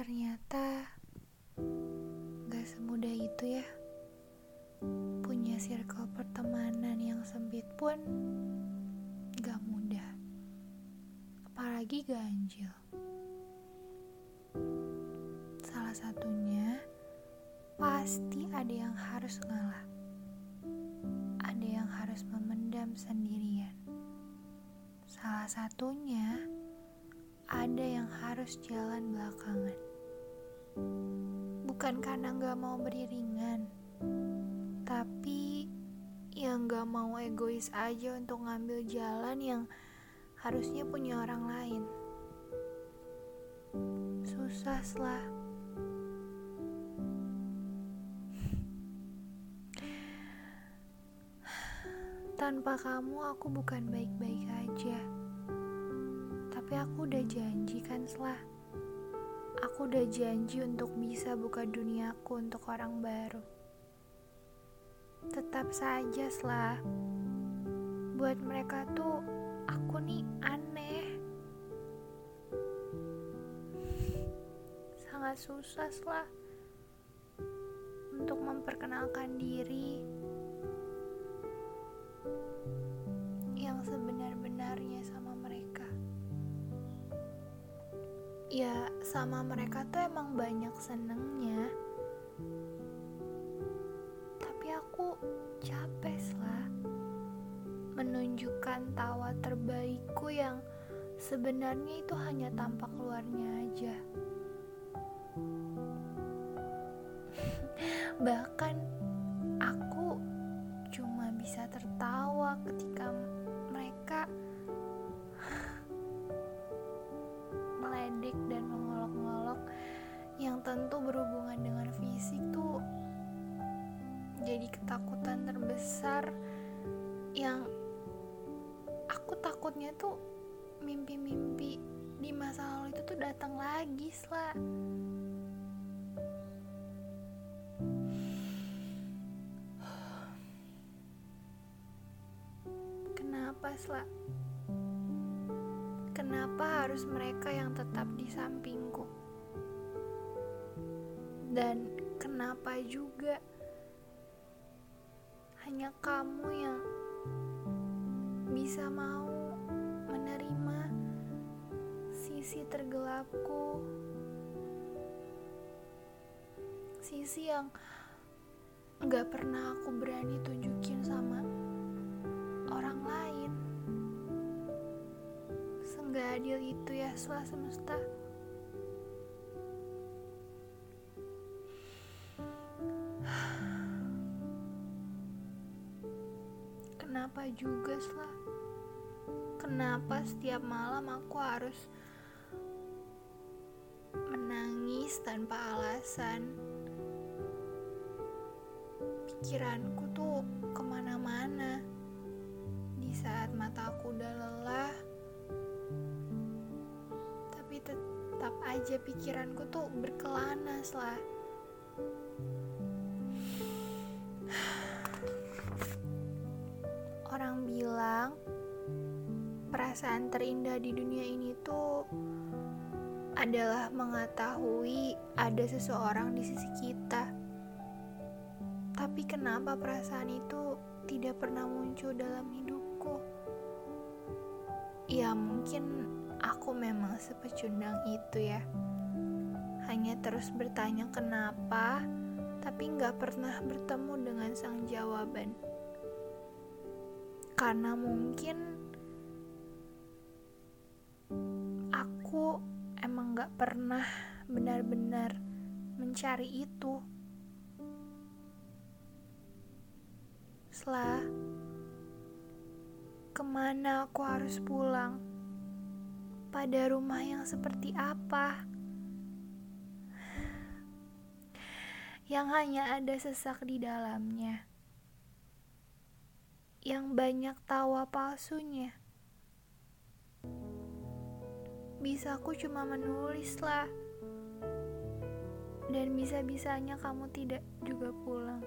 Ternyata gak semudah itu ya. Punya circle pertemanan yang sempit pun gak mudah. Apalagi ganjil. Salah satunya pasti ada yang harus ngalah. Ada yang harus memendam sendirian. Salah satunya ada yang harus jalan belakangan bukan karena gak mau beriringan, tapi yang gak mau egois aja untuk ngambil jalan yang harusnya punya orang lain. Susah lah. Tanpa kamu aku bukan baik-baik aja. Tapi aku udah janji kan, Selah Aku udah janji untuk bisa buka duniaku untuk orang baru. Tetap saja, lah. Buat mereka tuh, aku nih aneh. Sangat susah, lah. Untuk memperkenalkan diri ya sama mereka tuh emang banyak senengnya. Tapi aku capek lah menunjukkan tawa terbaikku yang sebenarnya itu hanya tampak luarnya aja. Bahkan dan mengolok-ngolok yang tentu berhubungan dengan fisik tuh jadi ketakutan terbesar yang aku takutnya tuh mimpi-mimpi di masa lalu itu tuh datang lagi lah kenapa lah harus mereka yang tetap di sampingku? Dan kenapa juga hanya kamu yang bisa mau menerima sisi tergelapku? Sisi yang gak pernah aku berani tunjukin sama nggak adil itu ya setelah semesta. Kenapa juga setelah? Kenapa setiap malam aku harus menangis tanpa alasan? Pikiranku tuh ke mana-mana. Di saat mataku udah lelah tetap aja pikiranku tuh berkelana lah orang bilang perasaan terindah di dunia ini tuh adalah mengetahui ada seseorang di sisi kita. Tapi kenapa perasaan itu tidak pernah muncul dalam hidupku? Ya mungkin aku memang sepecundang itu ya. Hanya terus bertanya kenapa, tapi nggak pernah bertemu dengan sang jawaban. Karena mungkin aku emang nggak pernah benar-benar mencari itu. Setelah ke mana aku harus pulang? Pada rumah yang seperti apa? Yang hanya ada sesak di dalamnya. Yang banyak tawa palsunya. Bisa aku cuma menulis lah. Dan bisa-bisanya kamu tidak juga pulang.